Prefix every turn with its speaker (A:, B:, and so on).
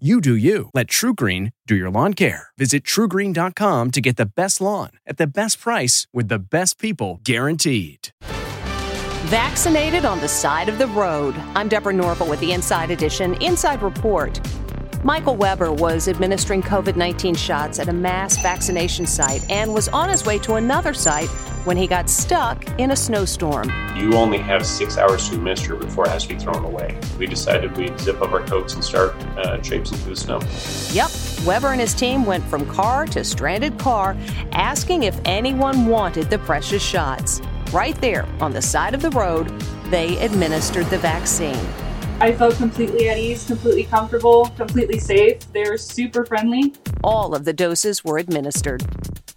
A: You do you. Let TruGreen do your lawn care. Visit trugreen.com to get the best lawn at the best price with the best people guaranteed.
B: Vaccinated on the side of the road. I'm Deborah Norville with the Inside Edition Inside Report. Michael Weber was administering COVID 19 shots at a mass vaccination site and was on his way to another site when he got stuck in a snowstorm.
C: You only have six hours to administer before it has to be thrown away. We decided we'd zip up our coats and start uh, traipsing through the snow.
B: Yep, Weber and his team went from car to stranded car, asking if anyone wanted the precious shots. Right there on the side of the road, they administered the vaccine.
D: I felt completely at ease, completely comfortable, completely safe. They're super friendly.
B: All of the doses were administered.